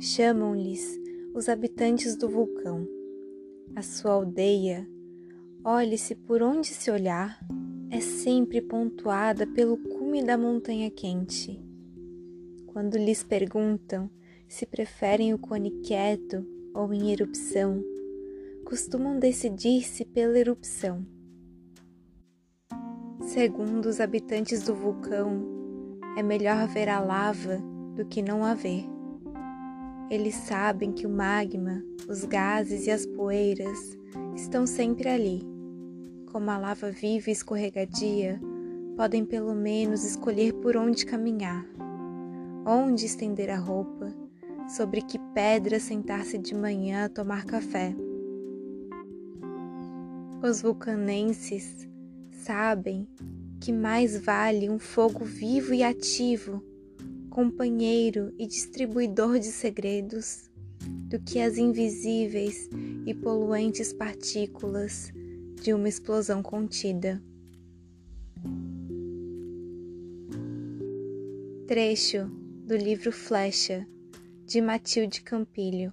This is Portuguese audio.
Chamam-lhes os habitantes do vulcão. A sua aldeia, olhe-se por onde se olhar, é sempre pontuada pelo cume da montanha quente. Quando lhes perguntam se preferem o cone quieto ou em erupção, costumam decidir-se pela erupção. Segundo os habitantes do vulcão, é melhor ver a lava do que não a ver. Eles sabem que o magma, os gases e as poeiras estão sempre ali. Como a lava viva e escorregadia, podem pelo menos escolher por onde caminhar, onde estender a roupa, sobre que pedra sentar-se de manhã a tomar café. Os vulcanenses sabem que mais vale um fogo vivo e ativo, companheiro e distribuidor de segredos, do que as invisíveis e poluentes partículas de uma explosão contida. Trecho do livro Flecha, de Matilde Campilho.